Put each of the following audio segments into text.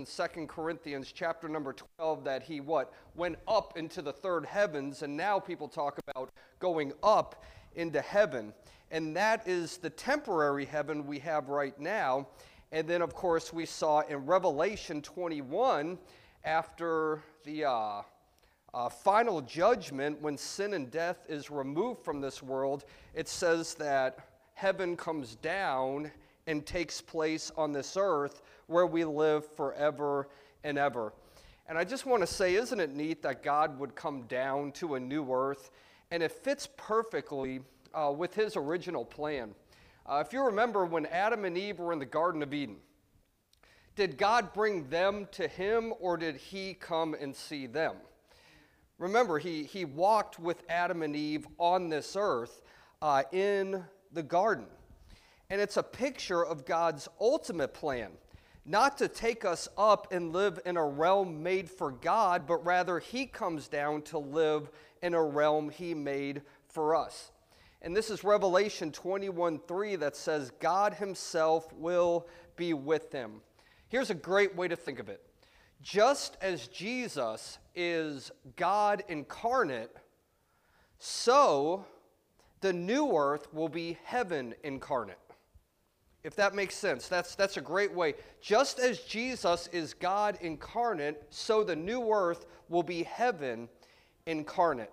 in 2 Corinthians chapter number 12 that he what went up into the third heavens and now people talk about going up into heaven. And that is the temporary heaven we have right now. And then of course we saw in Revelation 21 after the uh, uh, final judgment when sin and death is removed from this world, it says that heaven comes down and takes place on this earth where we live forever and ever. And I just want to say, isn't it neat that God would come down to a new earth? And it fits perfectly uh, with his original plan. Uh, if you remember when Adam and Eve were in the Garden of Eden, did God bring them to him or did he come and see them? Remember, he, he walked with Adam and Eve on this earth uh, in the garden. And it's a picture of God's ultimate plan not to take us up and live in a realm made for God, but rather He comes down to live in a realm He made for us. And this is Revelation 21 3 that says, God Himself will be with them. Here's a great way to think of it. Just as Jesus is God incarnate, so the new earth will be heaven incarnate if that makes sense. That's, that's a great way. Just as Jesus is God incarnate, so the new earth will be heaven incarnate.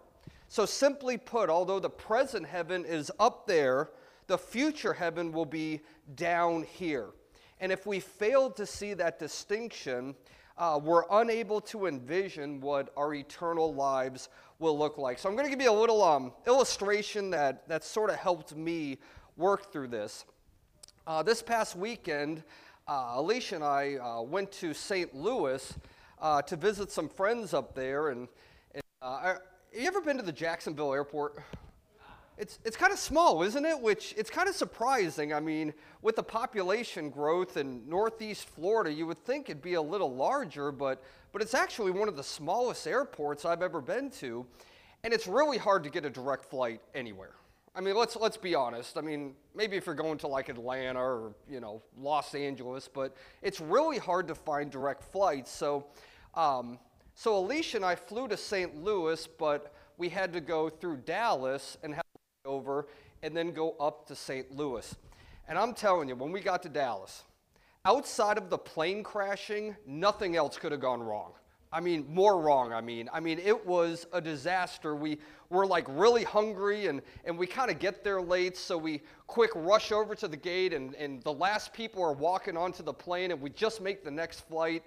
So, simply put, although the present heaven is up there, the future heaven will be down here. And if we fail to see that distinction, uh, we're unable to envision what our eternal lives will look like. So, I'm going to give you a little um, illustration that, that sort of helped me work through this. Uh, this past weekend, uh, Alicia and I uh, went to St. Louis uh, to visit some friends up there. And, and uh, you ever been to the Jacksonville airport? It's, it's kind of small, isn't it? Which it's kind of surprising. I mean, with the population growth in northeast Florida, you would think it'd be a little larger, but, but it's actually one of the smallest airports I've ever been to. And it's really hard to get a direct flight anywhere. I mean, let's let's be honest. I mean, maybe if you're going to like Atlanta or you know Los Angeles, but it's really hard to find direct flights. So, um, so Alicia and I flew to St. Louis, but we had to go through Dallas and have over, and then go up to St. Louis. And I'm telling you, when we got to Dallas, outside of the plane crashing, nothing else could have gone wrong. I mean, more wrong, I mean. I mean, it was a disaster. We were like really hungry and, and we kind of get there late, so we quick rush over to the gate and, and the last people are walking onto the plane and we just make the next flight.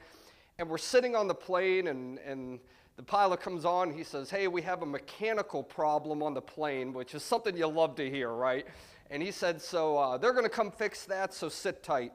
And we're sitting on the plane and, and the pilot comes on. He says, Hey, we have a mechanical problem on the plane, which is something you love to hear, right? And he said, So uh, they're going to come fix that, so sit tight.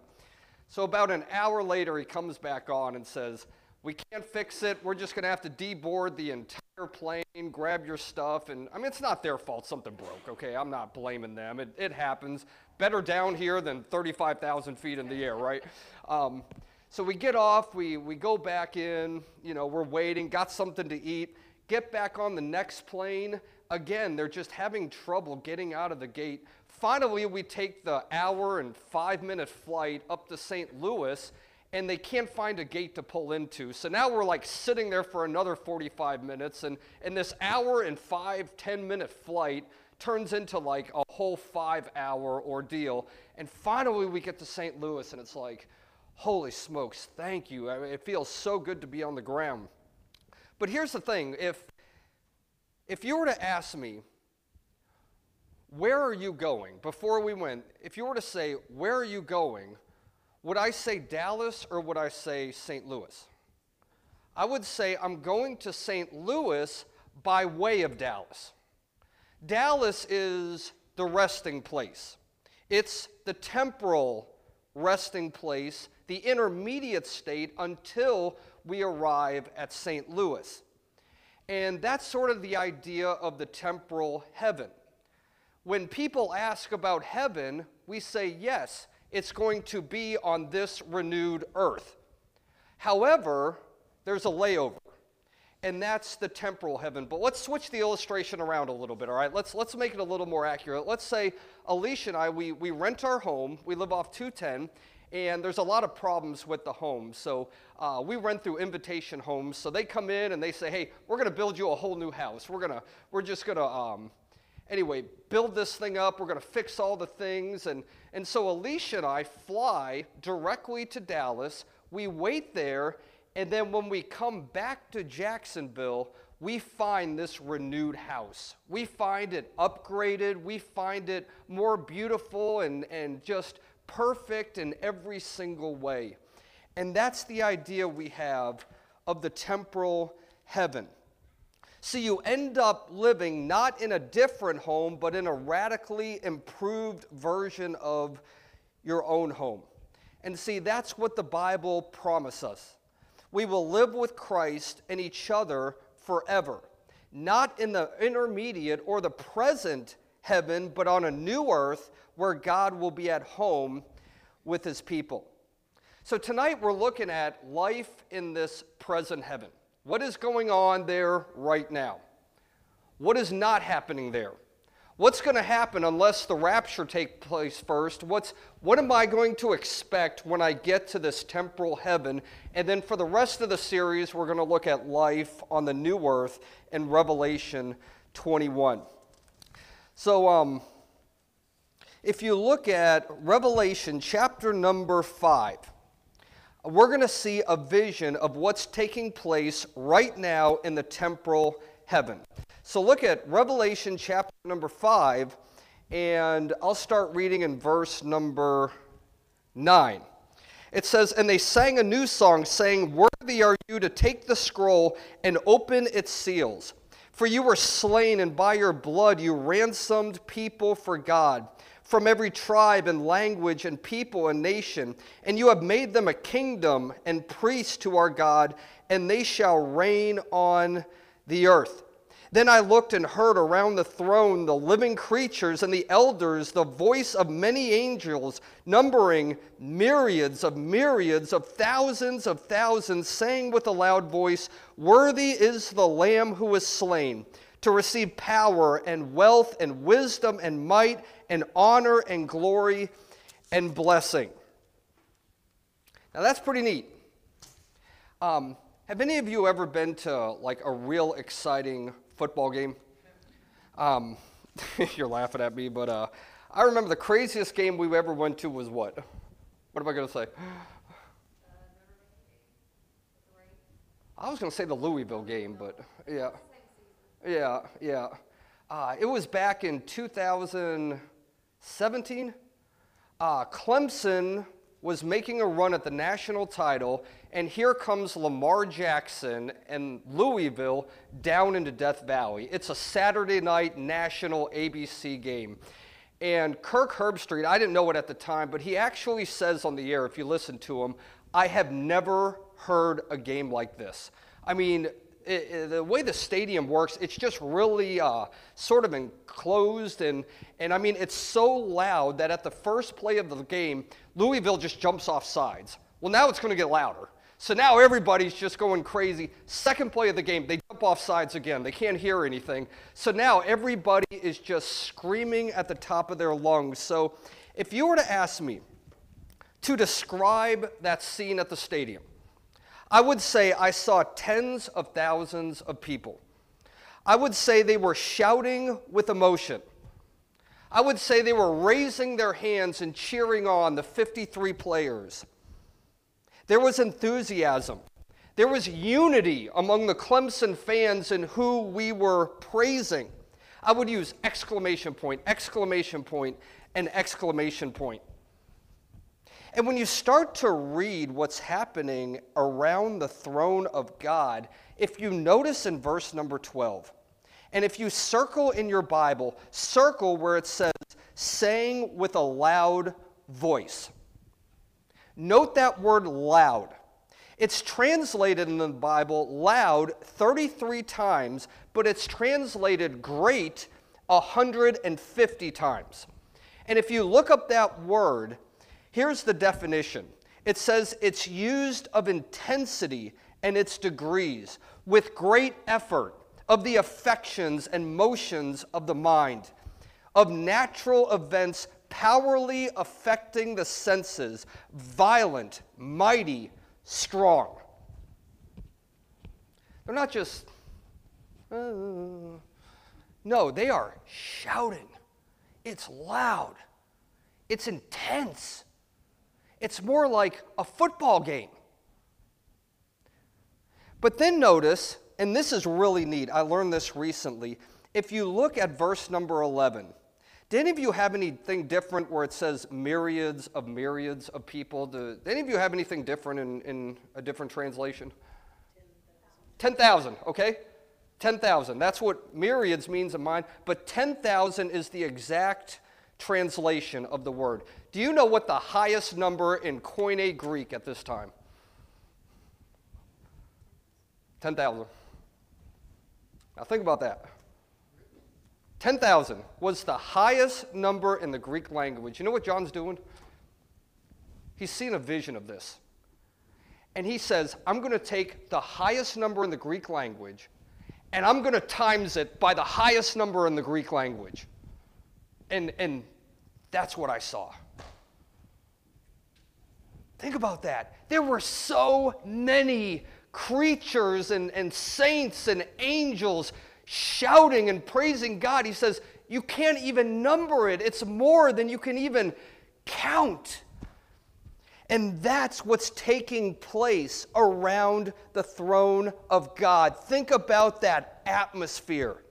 So about an hour later, he comes back on and says, we can't fix it. We're just going to have to deboard the entire plane, grab your stuff. And I mean, it's not their fault something broke, okay? I'm not blaming them. It, it happens. Better down here than 35,000 feet in the air, right? Um, so we get off, we, we go back in, you know, we're waiting, got something to eat, get back on the next plane. Again, they're just having trouble getting out of the gate. Finally, we take the hour and five minute flight up to St. Louis and they can't find a gate to pull into. So now we're like sitting there for another 45 minutes, and, and this hour and five, 10 minute flight turns into like a whole five hour ordeal. And finally, we get to St. Louis, and it's like, holy smokes, thank you. I mean, it feels so good to be on the ground. But here's the thing if, if you were to ask me, where are you going? Before we went, if you were to say, where are you going? Would I say Dallas or would I say St. Louis? I would say I'm going to St. Louis by way of Dallas. Dallas is the resting place, it's the temporal resting place, the intermediate state until we arrive at St. Louis. And that's sort of the idea of the temporal heaven. When people ask about heaven, we say yes it's going to be on this renewed earth. However, there's a layover, and that's the temporal heaven. But let's switch the illustration around a little bit, all right? Let's, let's make it a little more accurate. Let's say Alicia and I, we, we rent our home, we live off 210, and there's a lot of problems with the home. So uh, we rent through invitation homes. So they come in and they say, "Hey, we're going to build you a whole new house. We're gonna, we're just going to, um, anyway, build this thing up. We're going to fix all the things." And and so Alicia and I fly directly to Dallas. We wait there, and then when we come back to Jacksonville, we find this renewed house. We find it upgraded. We find it more beautiful and, and just perfect in every single way. And that's the idea we have of the temporal heaven. So you end up living not in a different home, but in a radically improved version of your own home. And see, that's what the Bible promises us. We will live with Christ and each other forever, not in the intermediate or the present heaven, but on a new earth where God will be at home with his people. So tonight we're looking at life in this present heaven. What is going on there right now? What is not happening there? What's going to happen unless the rapture takes place first? What's, what am I going to expect when I get to this temporal heaven? And then for the rest of the series, we're going to look at life on the new earth in Revelation 21. So, um, if you look at Revelation chapter number 5, we're going to see a vision of what's taking place right now in the temporal heaven. So look at Revelation chapter number 5, and I'll start reading in verse number 9. It says, And they sang a new song, saying, Worthy are you to take the scroll and open its seals. For you were slain, and by your blood you ransomed people for God from every tribe and language and people and nation, and you have made them a kingdom and priests to our God, and they shall reign on the earth. Then I looked and heard around the throne the living creatures and the elders the voice of many angels, numbering myriads of myriads of thousands of thousands, saying with a loud voice, Worthy is the Lamb who was slain to receive power and wealth and wisdom and might and honor and glory and blessing. Now that's pretty neat. Um, have any of you ever been to like a real exciting football game. Um, you're laughing at me, but uh, I remember the craziest game we ever went to was what? What am I going to say? I was going to say the Louisville game, but yeah. Yeah, yeah. Uh, it was back in 2017. Uh, Clemson was making a run at the national title, and here comes Lamar Jackson and Louisville down into Death Valley. It's a Saturday night national ABC game. And Kirk Herbstreit, I didn't know it at the time, but he actually says on the air, if you listen to him, I have never heard a game like this. I mean, it, it, the way the stadium works, it's just really uh, sort of enclosed. And, and I mean, it's so loud that at the first play of the game, Louisville just jumps off sides. Well, now it's going to get louder. So now everybody's just going crazy. Second play of the game, they jump off sides again. They can't hear anything. So now everybody is just screaming at the top of their lungs. So if you were to ask me to describe that scene at the stadium, I would say I saw tens of thousands of people. I would say they were shouting with emotion. I would say they were raising their hands and cheering on the 53 players. There was enthusiasm. There was unity among the Clemson fans and who we were praising. I would use exclamation point, exclamation point, and exclamation point. And when you start to read what's happening around the throne of God, if you notice in verse number 12, and if you circle in your Bible, circle where it says, saying with a loud voice. Note that word loud. It's translated in the Bible loud 33 times, but it's translated great 150 times. And if you look up that word, Here's the definition it says it's used of intensity and its degrees, with great effort, of the affections and motions of the mind, of natural events powerfully affecting the senses, violent, mighty, strong. They're not just, uh, no, they are shouting. It's loud, it's intense. It's more like a football game. But then notice, and this is really neat, I learned this recently. If you look at verse number 11, did any of you have anything different where it says myriads of myriads of people? Do, did any of you have anything different in, in a different translation? 10,000, okay? 10,000. That's what myriads means in mine, but 10,000 is the exact translation of the word. Do you know what the highest number in Koine Greek at this time? 10,000. Now think about that. 10,000 was the highest number in the Greek language. You know what John's doing? He's seen a vision of this. And he says, I'm going to take the highest number in the Greek language and I'm going to times it by the highest number in the Greek language. And, and that's what I saw. Think about that. There were so many creatures and, and saints and angels shouting and praising God. He says, You can't even number it, it's more than you can even count. And that's what's taking place around the throne of God. Think about that atmosphere.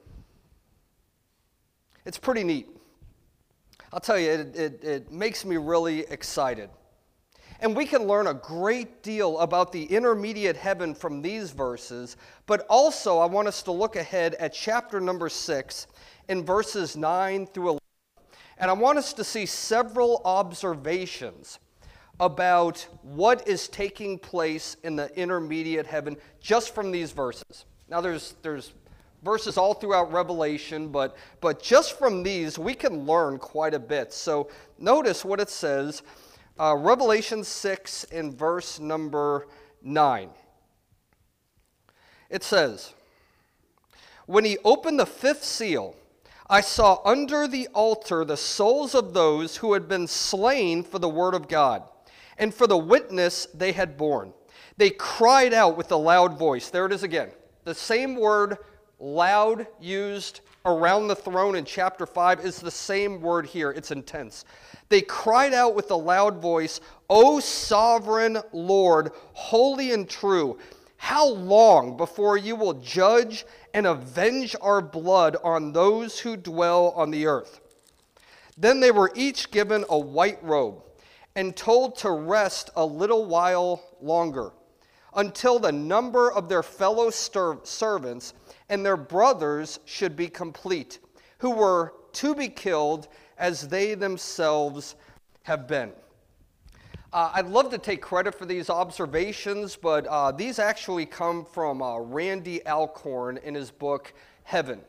It's pretty neat. I'll tell you, it, it, it, makes me really excited. And we can learn a great deal about the intermediate heaven from these verses, but also I want us to look ahead at chapter number 6 in verses 9 through 11. And I want us to see several observations about what is taking place in the intermediate heaven just from these verses. Now, there's, there's verses all throughout Revelation, but, but just from these, we can learn quite a bit. So, notice what it says uh, Revelation 6 in verse number 9. It says, When he opened the fifth seal, I saw under the altar the souls of those who had been slain for the word of God and for the witness they had borne. They cried out with a loud voice. There it is again. The same word, loud, used around the throne in chapter 5 is the same word here. It's intense. They cried out with a loud voice, O sovereign Lord, holy and true, how long before you will judge and avenge our blood on those who dwell on the earth? Then they were each given a white robe and told to rest a little while longer until the number of their fellow servants and their brothers should be complete, who were to be killed as they themselves have been. Uh, I'd love to take credit for these observations, but uh, these actually come from uh, Randy Alcorn in his book Heaven.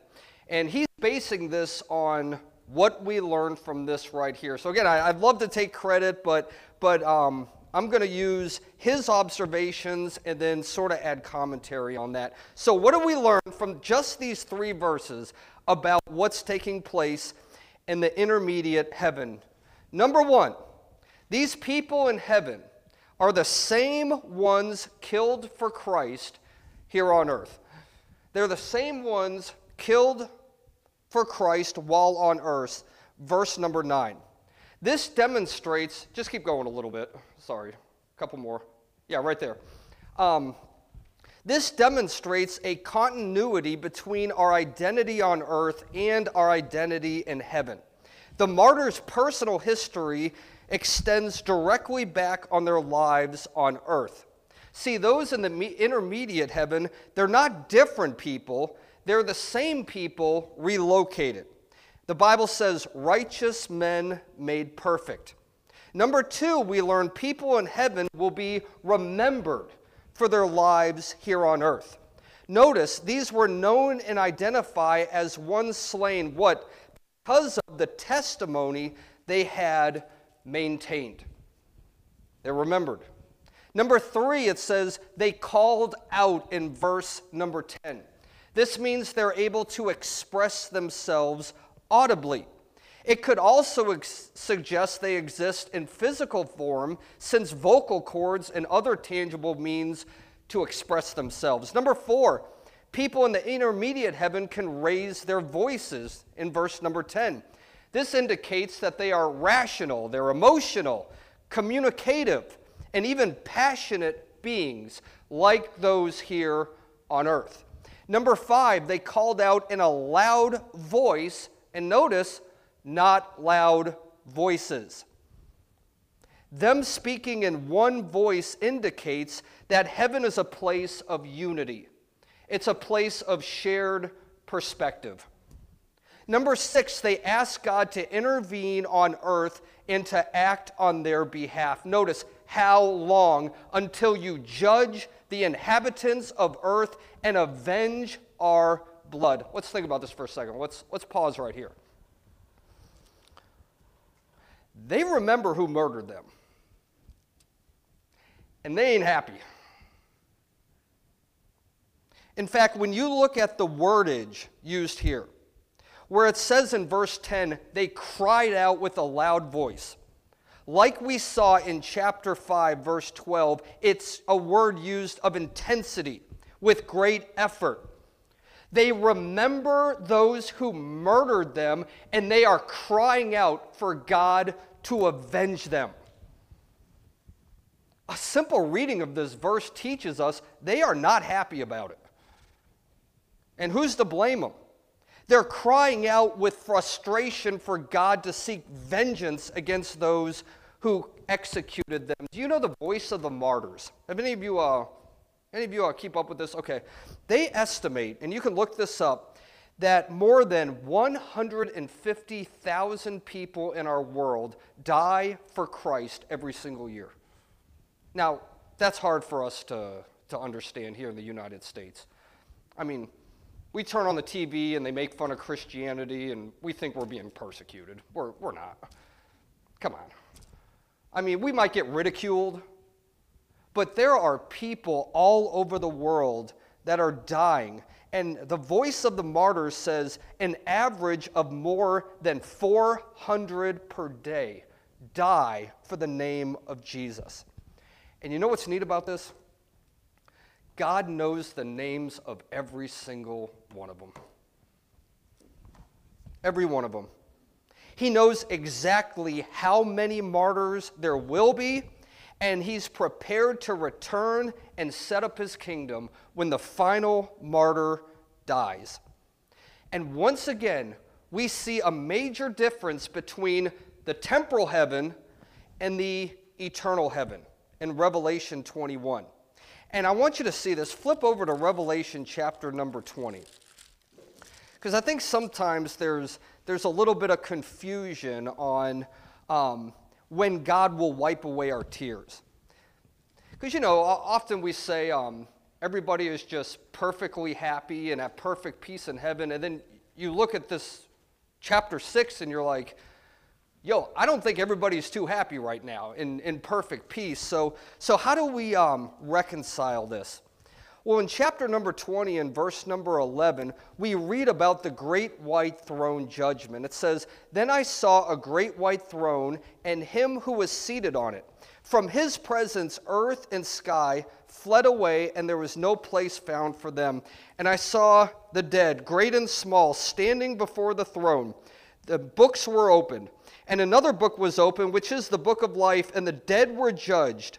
And he's basing this on what we learned from this right here. So again, I, would love to take credit, but but um, I'm going to use his observations and then sort of add commentary on that. So what do we learn from just these three verses about what's taking place in the intermediate heaven? Number one, these people in heaven are the same ones killed for Christ here on earth. They're the same ones killed for Christ while on earth. Verse number 9. This demonstrates, just keep going a little bit. Sorry, a couple more. Yeah, right there. Um, this demonstrates a continuity between our identity on earth and our identity in heaven. The martyr's personal history extends directly back on their lives on earth. See, those in the intermediate heaven, they're not different people, they're the same people relocated. The Bible says, righteous men made perfect. Number two, we learn people in heaven will be remembered for their lives here on earth. Notice these were known and identified as one slain. What? Because of the testimony they had maintained. They're remembered. Number three, it says they called out in verse number 10. This means they're able to express themselves audibly. It could also ex- suggest they exist in physical form, since vocal cords and other tangible means to express themselves. Number four, people in the intermediate heaven can raise their voices in verse number 10. This indicates that they are rational, they're emotional, communicative, and even passionate beings like those here on earth. Number five, they called out in a loud voice, and notice, not loud voices. Them speaking in one voice indicates that heaven is a place of unity. It's a place of shared perspective. Number six, they ask God to intervene on earth and to act on their behalf. Notice how long until you judge the inhabitants of earth and avenge our blood. Let's think about this for a second. Let's, let's pause right here. They remember who murdered them, and they ain't happy. In fact, when you look at the wordage used here, where it says in verse 10, they cried out with a loud voice. Like we saw in chapter 5, verse 12, it's a word used of intensity, with great effort. They remember those who murdered them, and they are crying out for God to avenge them. A simple reading of this verse teaches us they are not happy about it. And who's to blame them? They're crying out with frustration for God to seek vengeance against those who executed them. Do you know the voice of the martyrs? Have any of you, uh, any of you uh, keep up with this? Okay. They estimate, and you can look this up, that more than 150,000 people in our world die for Christ every single year. Now, that's hard for us to, to understand here in the United States. I mean, we turn on the TV and they make fun of Christianity and we think we're being persecuted. We're, we're not. Come on. I mean, we might get ridiculed, but there are people all over the world that are dying. And the voice of the martyrs says an average of more than 400 per day die for the name of Jesus. And you know what's neat about this? God knows the names of every single one of them. Every one of them. He knows exactly how many martyrs there will be, and he's prepared to return and set up his kingdom when the final martyr dies. And once again, we see a major difference between the temporal heaven and the eternal heaven in Revelation 21. And I want you to see this. Flip over to Revelation chapter number 20. Because I think sometimes there's, there's a little bit of confusion on um, when God will wipe away our tears. Because, you know, often we say um, everybody is just perfectly happy and at perfect peace in heaven. And then you look at this chapter 6 and you're like, yo, I don't think everybody's too happy right now in, in perfect peace. So, so how do we um, reconcile this? Well, in chapter number 20 and verse number 11, we read about the great white throne judgment. It says, Then I saw a great white throne and him who was seated on it. From his presence, earth and sky fled away, and there was no place found for them. And I saw the dead, great and small, standing before the throne. The books were opened and another book was opened, which is the book of life, and the dead were judged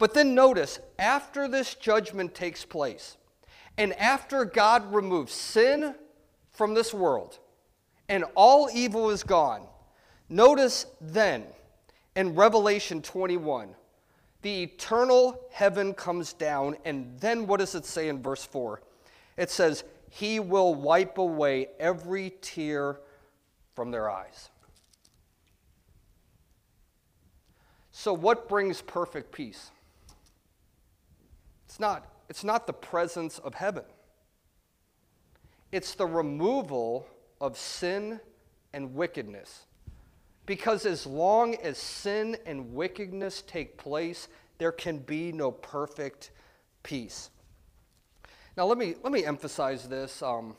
But then notice, after this judgment takes place, and after God removes sin from this world, and all evil is gone, notice then in Revelation 21, the eternal heaven comes down, and then what does it say in verse 4? It says, He will wipe away every tear from their eyes. So, what brings perfect peace? It's not, it's not the presence of heaven, it's the removal of sin and wickedness. Because as long as sin and wickedness take place, there can be no perfect peace. Now, let me, let me emphasize this. Um,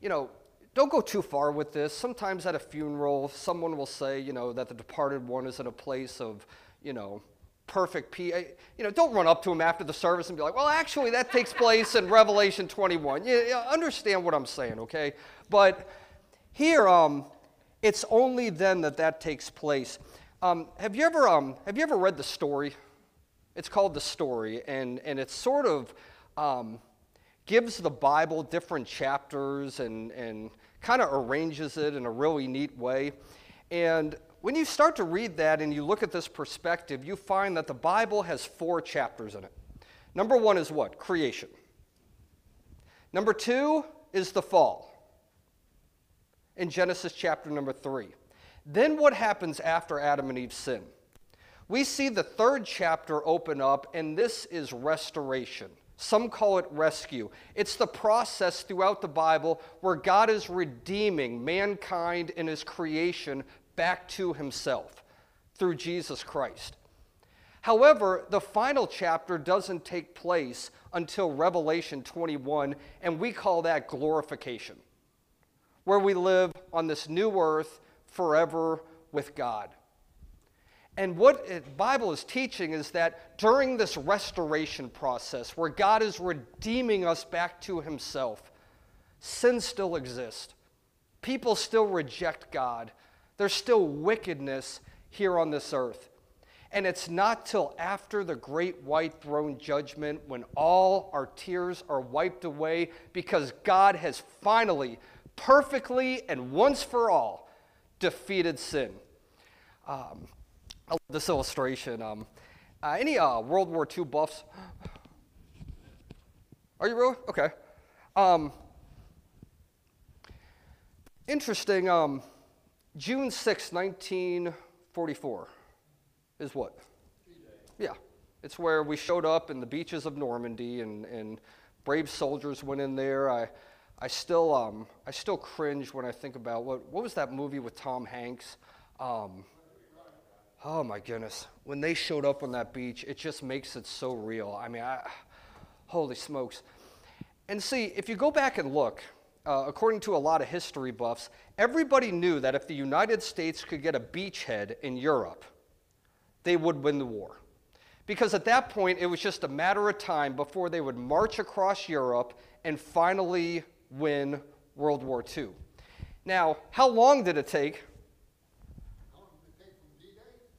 you know, don't go too far with this. Sometimes at a funeral, someone will say, you know, that the departed one is in a place of, you know, perfect peace. You know, don't run up to him after the service and be like, well, actually, that takes place in Revelation 21. You, you understand what I'm saying, okay? But here, um, it's only then that that takes place. Um, have, you ever, um, have you ever read the story? It's called The Story, and, and it's sort of um, gives the Bible different chapters and, and kind of arranges it in a really neat way. And when you start to read that and you look at this perspective, you find that the Bible has four chapters in it. Number one is what? Creation. Number two is the fall in Genesis chapter number three. Then what happens after Adam and Eve sin? We see the third chapter open up, and this is restoration. Some call it rescue. It's the process throughout the Bible where God is redeeming mankind and his creation back to himself through Jesus Christ. However, the final chapter doesn't take place until Revelation 21, and we call that glorification, where we live on this new earth forever with God. And what the Bible is teaching is that during this restoration process, where God is redeeming us back to Himself, sin still exists. People still reject God. There's still wickedness here on this earth. And it's not till after the great white throne judgment when all our tears are wiped away because God has finally, perfectly, and once for all defeated sin. Um, I love this illustration. Um, uh, any uh, World War II buffs? Are you really? Okay. Um, interesting. June 6, 1944 is what? Yeah. It's where we showed up in the beaches of Normandy and, and brave soldiers went in there. I, I, still, um, I still cringe when I think about what, what was that movie with Tom Hanks? Um, Oh my goodness. When they showed up on that beach, it just makes it so real. I mean, I, holy smokes. And see, if you go back and look, uh, according to a lot of history buffs, everybody knew that if the United States could get a beachhead in Europe, they would win the war. Because at that point, it was just a matter of time before they would march across Europe and finally win World War II. Now, how long did it take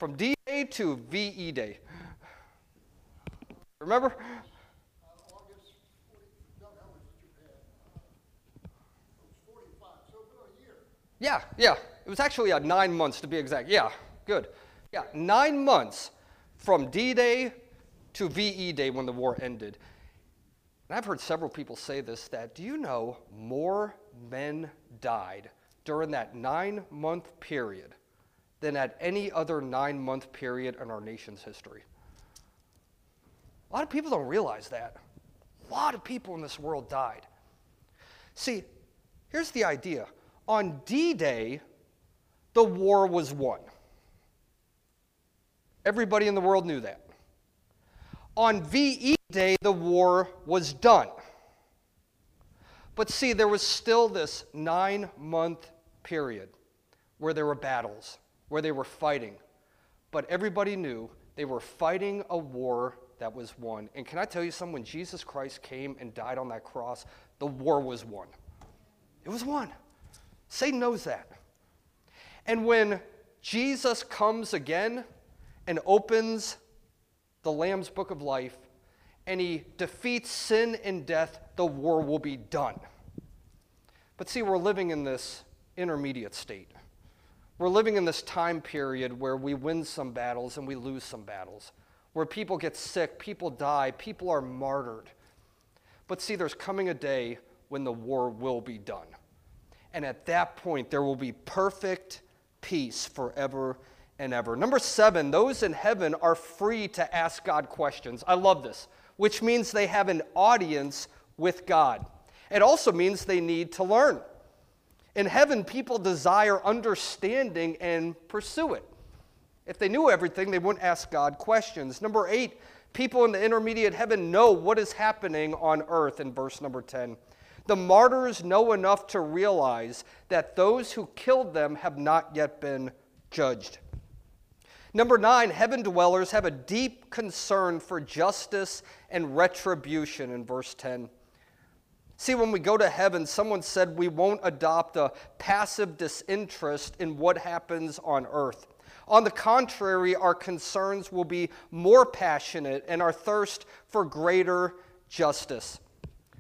from D Day to VE Day. Remember? Yeah, yeah. It was actually uh, nine months to be exact. Yeah, good. Yeah, nine months from D Day to VE Day when the war ended. And I've heard several people say this that do you know more men died during that nine month period than at any other nine month period in our nation's history. A lot of people don't realize that. A lot of people in this world died. See, here's the idea on D Day, the war was won. Everybody in the world knew that. On VE Day, the war was done. But see, there was still this nine month period where there were battles, where they were fighting. But everybody knew they were fighting a war that was won. And can I tell you something? When Jesus Christ came and died on that cross, the war was won. It was won. Satan knows that. And when Jesus comes again and opens the Lamb's book of life and he defeats sin and death, the war will be done. But see, we're living in this intermediate state. We're living in this time period where we win some battles and we lose some battles, where people get sick, people die, people are martyred. But see, there's coming a day when the war will be done. And at that point, there will be perfect peace forever and ever. Number seven, those in heaven are free to ask God questions. I love this, which means they have an audience with God. It also means they need to learn. In heaven, people desire understanding and pursue it. If they knew everything, they wouldn't ask God questions. Number eight, people in the intermediate heaven know what is happening on earth in verse number 10. The martyrs know enough to realize that those who killed them have not yet been judged. Number nine, heaven dwellers have a deep concern for justice and retribution in verse 10. See, when we go to heaven, someone said we won't adopt a passive disinterest in what happens on earth. On the contrary, our concerns will be more passionate and our thirst for greater justice.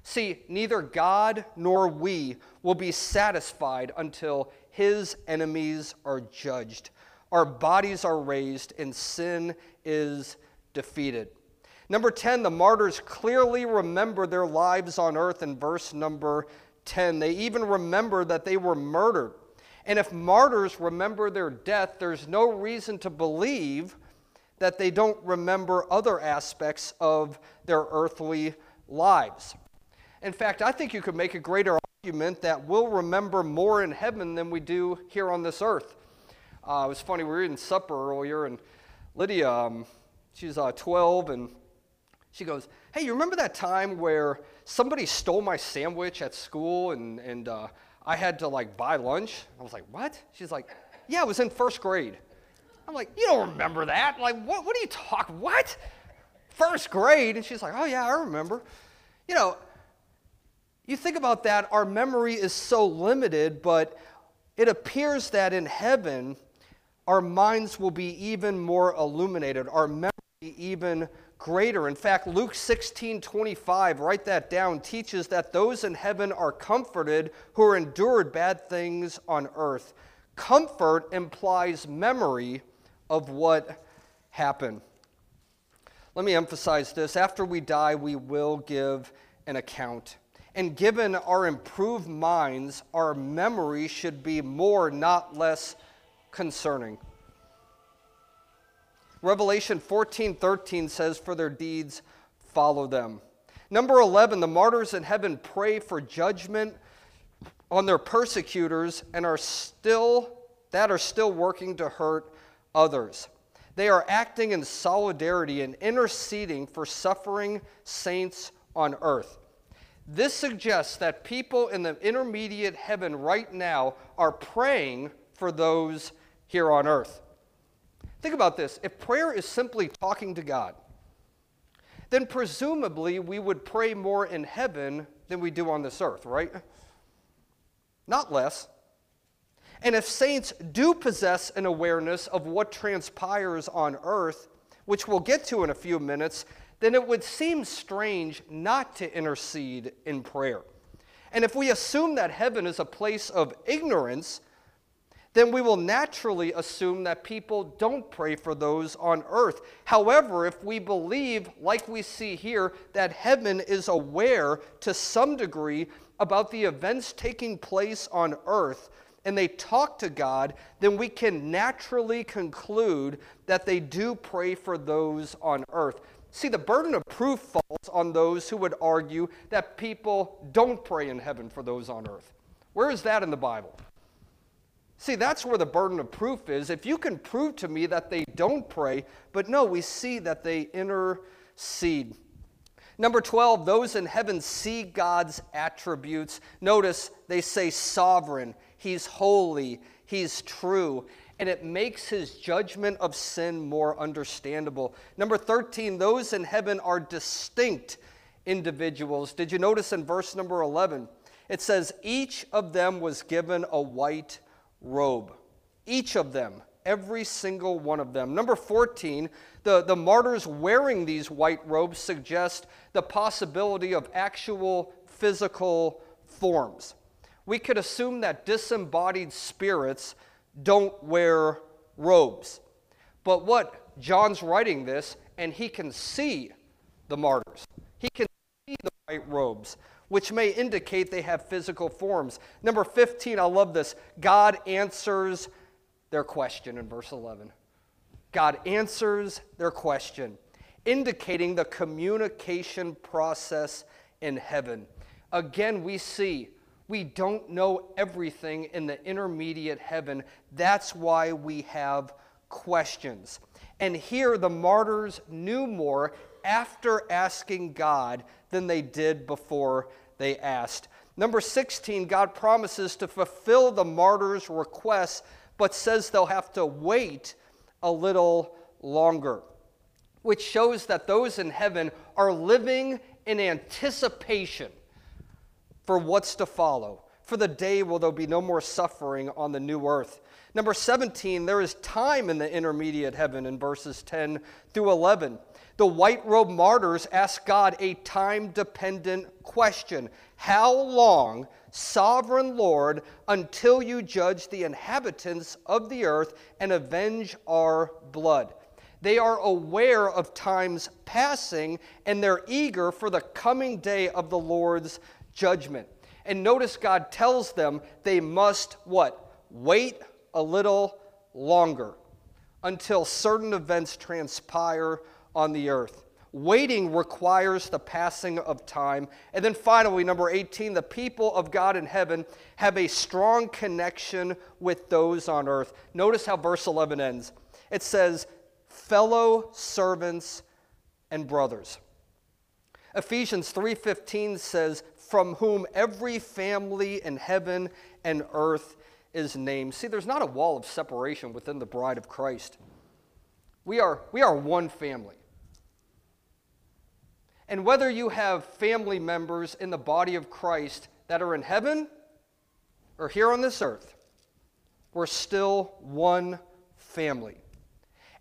See, neither God nor we will be satisfied until his enemies are judged, our bodies are raised, and sin is defeated. Number 10, the martyrs clearly remember their lives on earth in verse number 10. They even remember that they were murdered. And if martyrs remember their death, there's no reason to believe that they don't remember other aspects of their earthly lives. In fact, I think you could make a greater argument that we'll remember more in heaven than we do here on this earth. Uh, it was funny, we were eating supper earlier, and Lydia, um, she's uh, 12, and she goes, Hey, you remember that time where somebody stole my sandwich at school and, and uh, I had to like buy lunch? I was like, What? She's like, Yeah, it was in first grade. I'm like, You don't remember that? Like, what, what are you talking? What? First grade? And she's like, Oh, yeah, I remember. You know, you think about that, our memory is so limited, but it appears that in heaven, our minds will be even more illuminated, our memory even greater. In fact, Luke 16 25, write that down, teaches that those in heaven are comforted who are endured bad things on earth. Comfort implies memory of what happened. Let me emphasize this. After we die, we will give an account. And given our improved minds, our memory should be more, not less, concerning. Revelation 14 13 says, For their deeds follow them. Number 11, the martyrs in heaven pray for judgment on their persecutors and are still, that are still working to hurt others. They are acting in solidarity and interceding for suffering saints on earth. This suggests that people in the intermediate heaven right now are praying for those here on earth. Think about this if prayer is simply talking to God, then presumably we would pray more in heaven than we do on this earth, right? Not less. And if saints do possess an awareness of what transpires on earth, which we'll get to in a few minutes, then it would seem strange not to intercede in prayer. And if we assume that heaven is a place of ignorance, then we will naturally assume that people don't pray for those on earth. However, if we believe, like we see here, that heaven is aware to some degree about the events taking place on earth, and they talk to God, then we can naturally conclude that they do pray for those on earth. See, the burden of proof falls on those who would argue that people don't pray in heaven for those on earth. Where is that in the Bible? See, that's where the burden of proof is. If you can prove to me that they don't pray, but no, we see that they intercede. Number 12, those in heaven see God's attributes. Notice they say sovereign, He's holy, He's true, and it makes His judgment of sin more understandable. Number 13, those in heaven are distinct individuals. Did you notice in verse number 11? It says, Each of them was given a white robe. Each of them, every single one of them. Number 14, the, the martyrs wearing these white robes suggest the possibility of actual physical forms. We could assume that disembodied spirits don't wear robes. But what? John's writing this, and he can see the martyrs. He can see the white robes which may indicate they have physical forms. Number 15, I love this. God answers their question in verse 11. God answers their question, indicating the communication process in heaven. Again, we see we don't know everything in the intermediate heaven. That's why we have questions. And here the martyrs knew more after asking God than they did before they asked. Number 16, God promises to fulfill the martyrs' requests, but says they'll have to wait a little longer, which shows that those in heaven are living in anticipation for what's to follow, for the day will there be no more suffering on the new earth. Number 17, there is time in the intermediate heaven in verses 10 through 11. The white robed martyrs ask God a time dependent question How long, sovereign Lord, until you judge the inhabitants of the earth and avenge our blood? They are aware of times passing and they're eager for the coming day of the Lord's judgment. And notice God tells them they must what? Wait a little longer until certain events transpire on the earth. Waiting requires the passing of time. And then finally, number 18, the people of God in heaven have a strong connection with those on earth. Notice how verse 11 ends. It says, fellow servants and brothers. Ephesians 3:15 says, "From whom every family in heaven and earth is named." See, there's not a wall of separation within the bride of Christ. We are, we are one family. And whether you have family members in the body of Christ that are in heaven or here on this earth, we're still one family.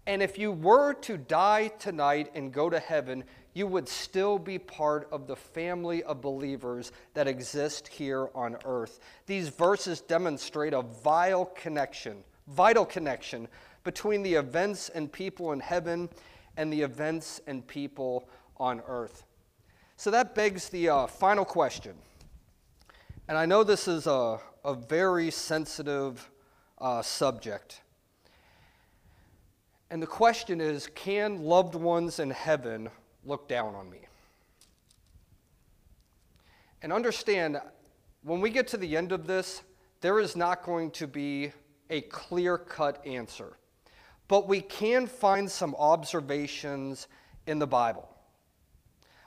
And if you were to die tonight and go to heaven, you would still be part of the family of believers that exist here on earth. These verses demonstrate a vital connection, vital connection between the events and people in heaven and the events and people on earth. So that begs the uh, final question. And I know this is a, a very sensitive uh, subject. And the question is can loved ones in heaven look down on me? And understand, when we get to the end of this, there is not going to be a clear cut answer. But we can find some observations in the Bible.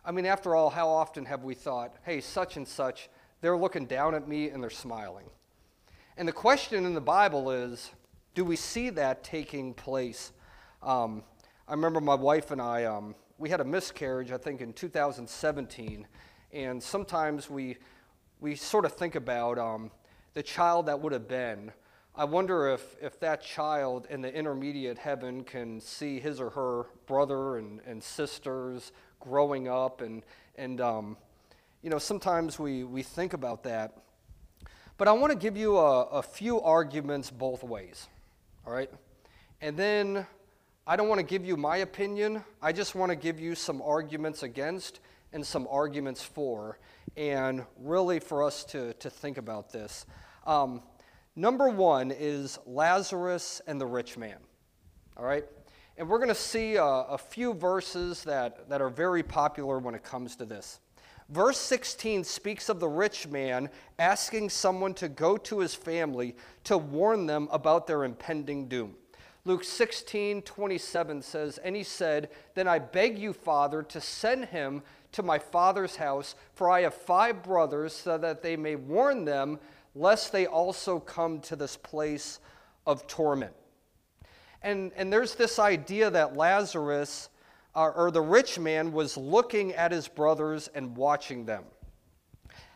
I mean, after all, how often have we thought, hey, such and such, they're looking down at me and they're smiling? And the question in the Bible is do we see that taking place? Um, I remember my wife and I, um, we had a miscarriage, I think, in 2017. And sometimes we, we sort of think about um, the child that would have been. I wonder if, if that child in the intermediate heaven can see his or her brother and, and sisters growing up. And, and um, you know, sometimes we, we think about that. But I want to give you a, a few arguments both ways, all right? And then I don't want to give you my opinion. I just want to give you some arguments against and some arguments for, and really for us to, to think about this. Um, number one is Lazarus and the rich man. All right? And we're going to see a, a few verses that, that are very popular when it comes to this. Verse 16 speaks of the rich man asking someone to go to his family to warn them about their impending doom. Luke 16, 27 says, And he said, Then I beg you, Father, to send him to my father's house, for I have five brothers, so that they may warn them, lest they also come to this place of torment. And, and there's this idea that Lazarus, uh, or the rich man, was looking at his brothers and watching them.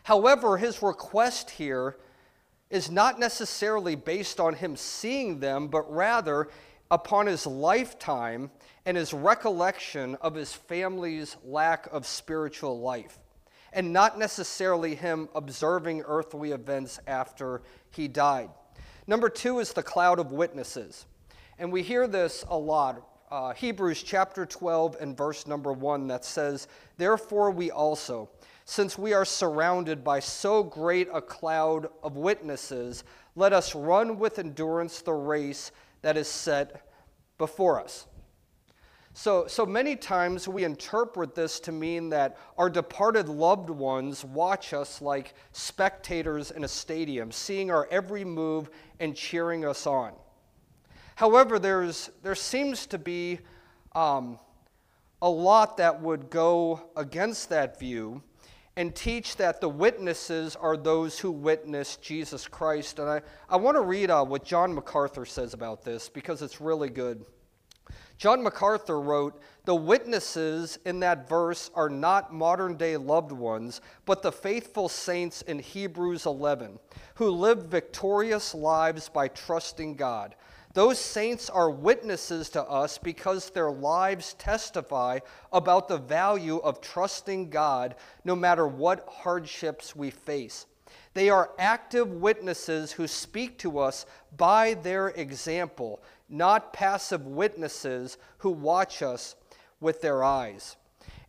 However, his request here is not necessarily based on him seeing them, but rather upon his lifetime and his recollection of his family's lack of spiritual life, and not necessarily him observing earthly events after he died. Number two is the cloud of witnesses. And we hear this a lot. Uh, Hebrews chapter 12 and verse number 1 that says, Therefore we also since we are surrounded by so great a cloud of witnesses, let us run with endurance the race that is set before us. So, so many times we interpret this to mean that our departed loved ones watch us like spectators in a stadium, seeing our every move and cheering us on. However, there's, there seems to be um, a lot that would go against that view and teach that the witnesses are those who witness Jesus Christ. And I, I want to read uh, what John MacArthur says about this because it's really good. John MacArthur wrote, The witnesses in that verse are not modern day loved ones, but the faithful saints in Hebrews 11, who lived victorious lives by trusting God. Those saints are witnesses to us because their lives testify about the value of trusting God no matter what hardships we face. They are active witnesses who speak to us by their example, not passive witnesses who watch us with their eyes.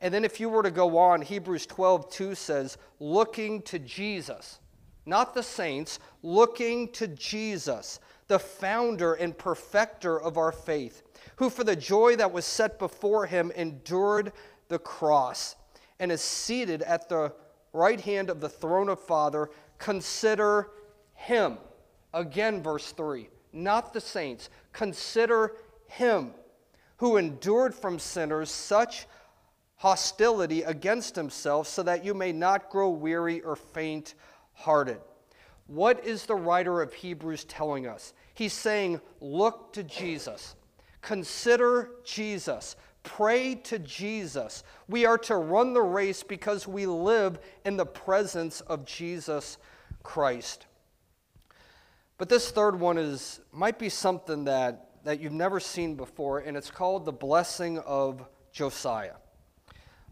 And then, if you were to go on, Hebrews 12 2 says, looking to Jesus, not the saints, looking to Jesus the founder and perfecter of our faith, who for the joy that was set before him endured the cross and is seated at the right hand of the throne of Father. Consider him. Again, verse 3. Not the saints. Consider him who endured from sinners such hostility against himself, so that you may not grow weary or faint hearted. What is the writer of Hebrews telling us? He's saying, Look to Jesus, consider Jesus, pray to Jesus. We are to run the race because we live in the presence of Jesus Christ. But this third one is might be something that, that you've never seen before, and it's called the blessing of Josiah.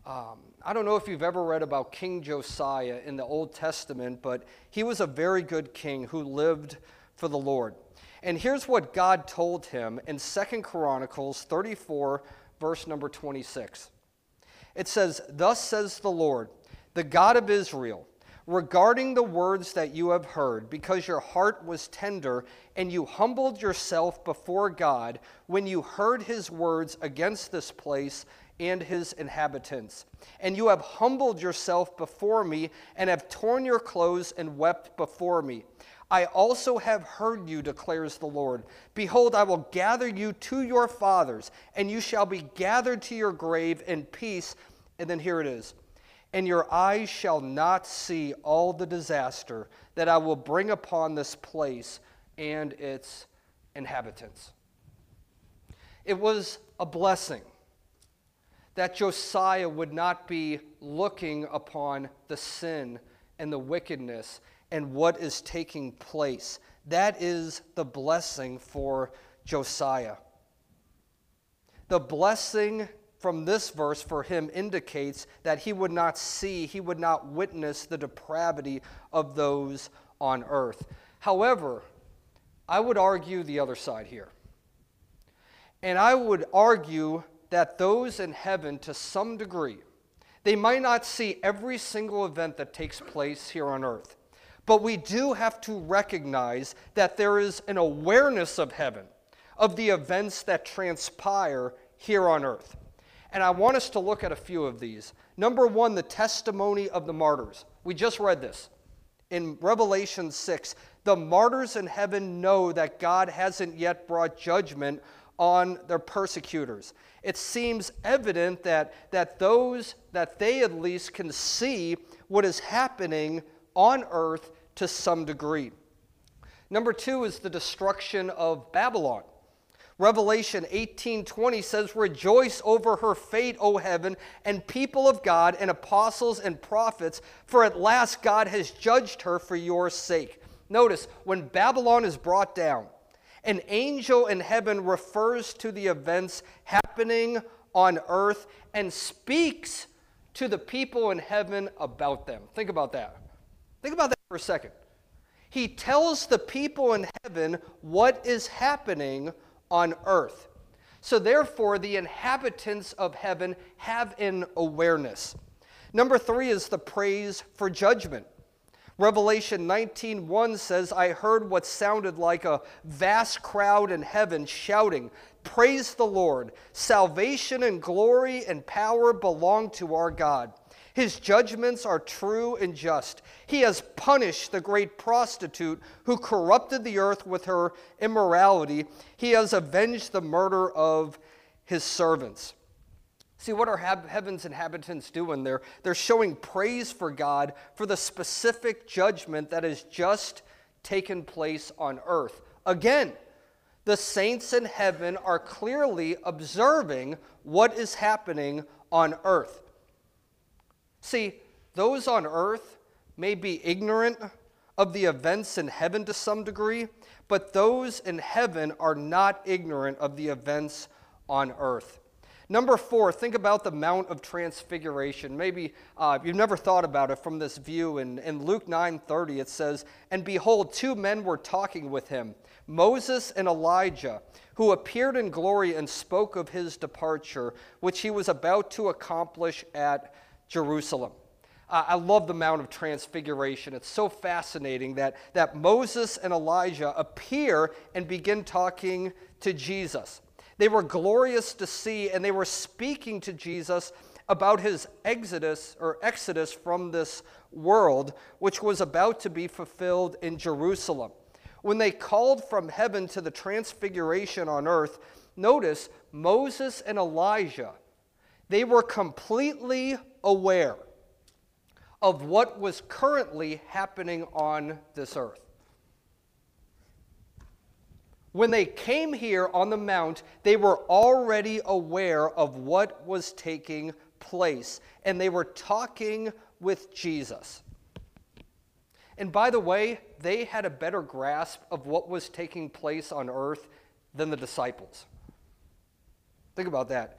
Um, I don't know if you've ever read about King Josiah in the Old Testament, but he was a very good king who lived for the Lord. And here's what God told him in Second Chronicles 34, verse number 26. It says, Thus says the Lord, the God of Israel, regarding the words that you have heard, because your heart was tender and you humbled yourself before God when you heard his words against this place and his inhabitants. And you have humbled yourself before me, and have torn your clothes and wept before me. I also have heard you, declares the Lord. Behold, I will gather you to your fathers, and you shall be gathered to your grave in peace. And then here it is. And your eyes shall not see all the disaster that I will bring upon this place and its inhabitants. It was a blessing that Josiah would not be looking upon the sin and the wickedness and what is taking place. That is the blessing for Josiah. The blessing from this verse for him indicates that he would not see, he would not witness the depravity of those on earth. However, I would argue the other side here. And I would argue that those in heaven, to some degree, they might not see every single event that takes place here on earth. But we do have to recognize that there is an awareness of heaven, of the events that transpire here on earth. And I want us to look at a few of these. Number one, the testimony of the martyrs. We just read this in Revelation 6. The martyrs in heaven know that God hasn't yet brought judgment on their persecutors. It seems evident that, that those, that they at least can see what is happening on earth to some degree. Number two is the destruction of Babylon. Revelation 18:20 says, "Rejoice over her fate, O heaven, and people of God, and apostles and prophets, for at last God has judged her for your sake." Notice, when Babylon is brought down, an angel in heaven refers to the events happening on earth and speaks to the people in heaven about them. Think about that. Think about that for a second. He tells the people in heaven what is happening on earth. So, therefore, the inhabitants of heaven have an awareness. Number three is the praise for judgment. Revelation 19:1 says, "I heard what sounded like a vast crowd in heaven shouting, Praise the Lord! Salvation and glory and power belong to our God. His judgments are true and just. He has punished the great prostitute who corrupted the earth with her immorality. He has avenged the murder of his servants." See, what are heaven's inhabitants doing? They're, they're showing praise for God for the specific judgment that has just taken place on earth. Again, the saints in heaven are clearly observing what is happening on earth. See, those on earth may be ignorant of the events in heaven to some degree, but those in heaven are not ignorant of the events on earth. Number four, think about the Mount of Transfiguration. Maybe uh, you've never thought about it from this view. In, in Luke 9:30, it says, "And behold, two men were talking with him, Moses and Elijah, who appeared in glory and spoke of his departure, which he was about to accomplish at Jerusalem." Uh, I love the Mount of Transfiguration. It's so fascinating that, that Moses and Elijah appear and begin talking to Jesus. They were glorious to see, and they were speaking to Jesus about his exodus or exodus from this world, which was about to be fulfilled in Jerusalem. When they called from heaven to the transfiguration on earth, notice Moses and Elijah, they were completely aware of what was currently happening on this earth. When they came here on the Mount, they were already aware of what was taking place, and they were talking with Jesus. And by the way, they had a better grasp of what was taking place on earth than the disciples. Think about that.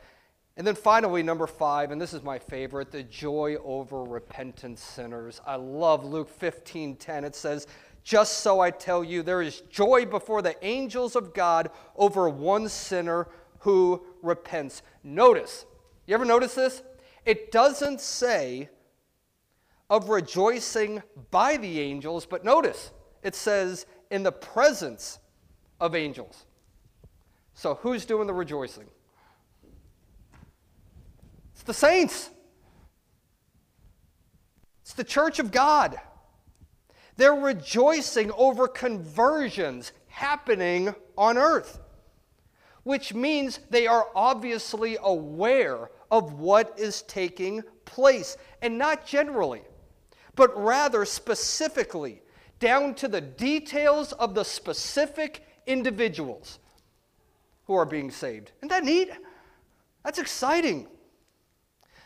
And then finally, number five, and this is my favorite, the joy over repentant sinners. I love Luke 15 10. It says, just so I tell you, there is joy before the angels of God over one sinner who repents. Notice, you ever notice this? It doesn't say of rejoicing by the angels, but notice, it says in the presence of angels. So who's doing the rejoicing? The saints. It's the church of God. They're rejoicing over conversions happening on earth, which means they are obviously aware of what is taking place, and not generally, but rather specifically, down to the details of the specific individuals who are being saved. Isn't that neat? That's exciting.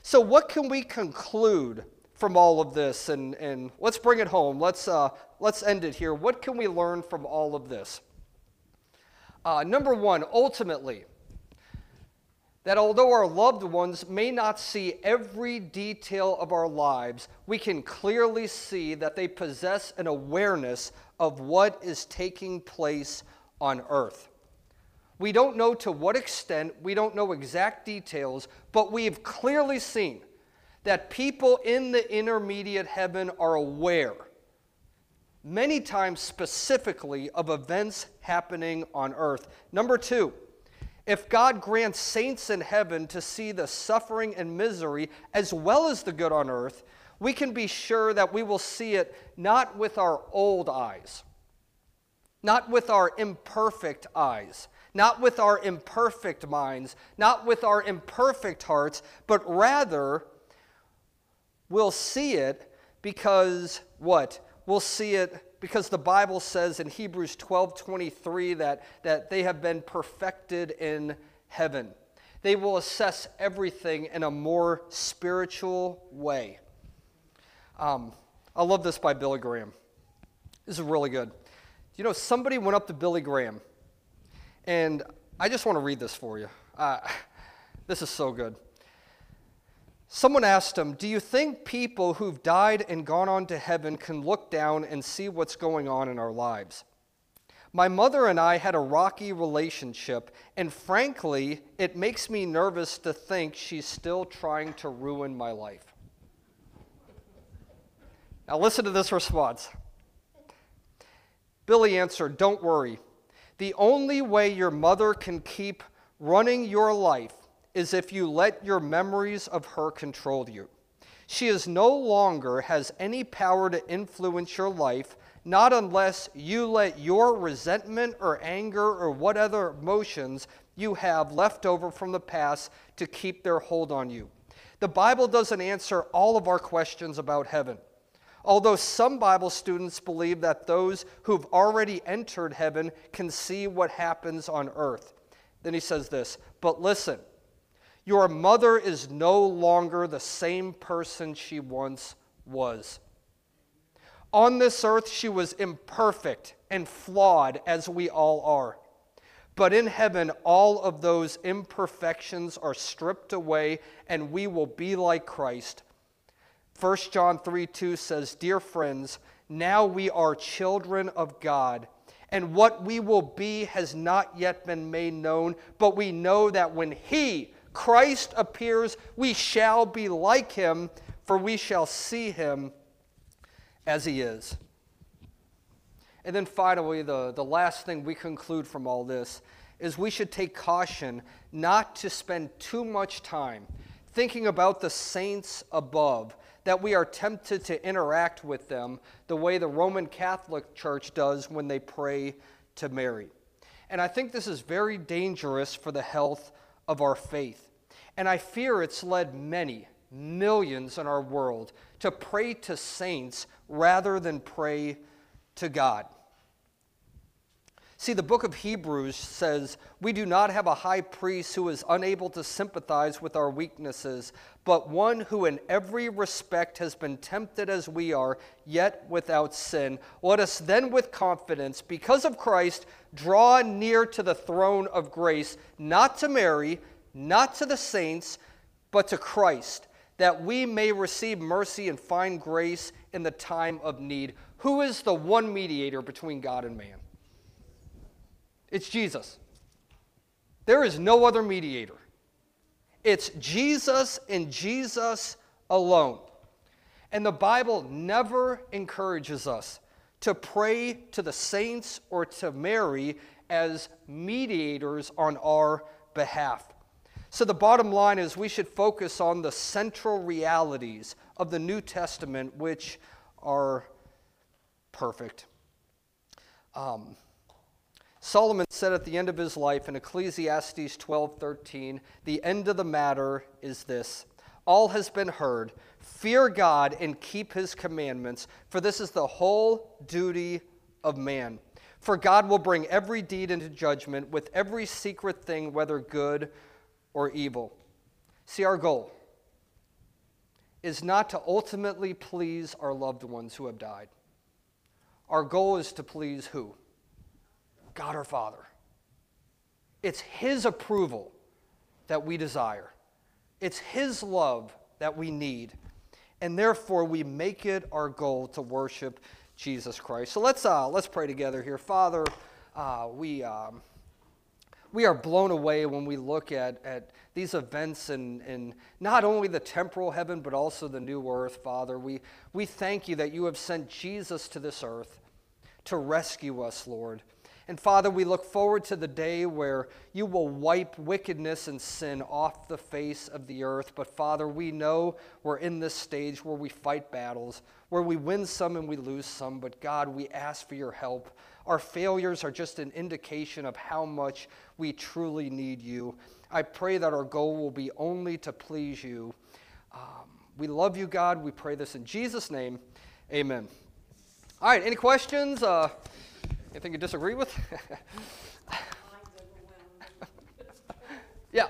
So, what can we conclude from all of this and, and let's bring it home. Let's, uh, let's end it here. What can we learn from all of this? Uh, number one, ultimately, that although our loved ones may not see every detail of our lives, we can clearly see that they possess an awareness of what is taking place on earth. We don't know to what extent, we don't know exact details, but we've clearly seen that people in the intermediate heaven are aware, many times specifically, of events happening on earth. Number two, if God grants saints in heaven to see the suffering and misery as well as the good on earth, we can be sure that we will see it not with our old eyes, not with our imperfect eyes, not with our imperfect minds, not with our imperfect hearts, but rather We'll see it because what? We'll see it because the Bible says in Hebrews 12 23 that, that they have been perfected in heaven. They will assess everything in a more spiritual way. Um, I love this by Billy Graham. This is really good. You know, somebody went up to Billy Graham, and I just want to read this for you. Uh, this is so good. Someone asked him, Do you think people who've died and gone on to heaven can look down and see what's going on in our lives? My mother and I had a rocky relationship, and frankly, it makes me nervous to think she's still trying to ruin my life. Now, listen to this response. Billy answered, Don't worry. The only way your mother can keep running your life is if you let your memories of her control you. She is no longer has any power to influence your life, not unless you let your resentment or anger or what other emotions you have left over from the past to keep their hold on you. The Bible doesn't answer all of our questions about heaven. Although some Bible students believe that those who've already entered heaven can see what happens on earth. Then he says this, but listen, your mother is no longer the same person she once was. On this earth, she was imperfect and flawed, as we all are. But in heaven, all of those imperfections are stripped away, and we will be like Christ. 1 John 3 2 says, Dear friends, now we are children of God, and what we will be has not yet been made known, but we know that when He, Christ, appears, we shall be like Him, for we shall see Him as He is. And then finally, the, the last thing we conclude from all this is we should take caution not to spend too much time thinking about the saints above, that we are tempted to interact with them the way the Roman Catholic Church does when they pray to Mary. And I think this is very dangerous for the health of our faith. And I fear it's led many, millions in our world, to pray to saints rather than pray to God. See, the book of Hebrews says, We do not have a high priest who is unable to sympathize with our weaknesses, but one who in every respect has been tempted as we are, yet without sin. Let us then with confidence, because of Christ, draw near to the throne of grace, not to Mary, not to the saints, but to Christ, that we may receive mercy and find grace in the time of need. Who is the one mediator between God and man? It's Jesus. There is no other mediator. It's Jesus and Jesus alone. And the Bible never encourages us to pray to the saints or to Mary as mediators on our behalf. So, the bottom line is we should focus on the central realities of the New Testament, which are perfect. Um, Solomon said at the end of his life in Ecclesiastes 12:13, "The end of the matter is this: all has been heard. Fear God and keep his commandments, for this is the whole duty of man. For God will bring every deed into judgment with every secret thing, whether good or evil." See, our goal is not to ultimately please our loved ones who have died. Our goal is to please who? God our Father. It's His approval that we desire, it's His love that we need. And therefore, we make it our goal to worship Jesus Christ. So let's, uh, let's pray together here. Father, uh, we, um, we are blown away when we look at, at these events in, in not only the temporal heaven, but also the new earth, Father. We, we thank you that you have sent Jesus to this earth to rescue us, Lord. And Father, we look forward to the day where you will wipe wickedness and sin off the face of the earth. But Father, we know we're in this stage where we fight battles, where we win some and we lose some. But God, we ask for your help. Our failures are just an indication of how much we truly need you. I pray that our goal will be only to please you. Um, we love you, God. We pray this in Jesus' name. Amen. All right, any questions? Uh, Anything you disagree with? yeah.